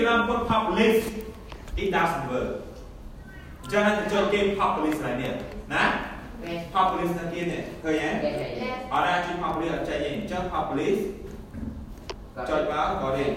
Telegram put publish it doesn't work អញ្ចឹងទៅចុចគេ publish ឡើយនេះណា publish នៅគេនេះឃើញទេអត់ណាជួយ publish អត់ចេញទេអញ្ចឹង publish ចុចមកក៏នេះ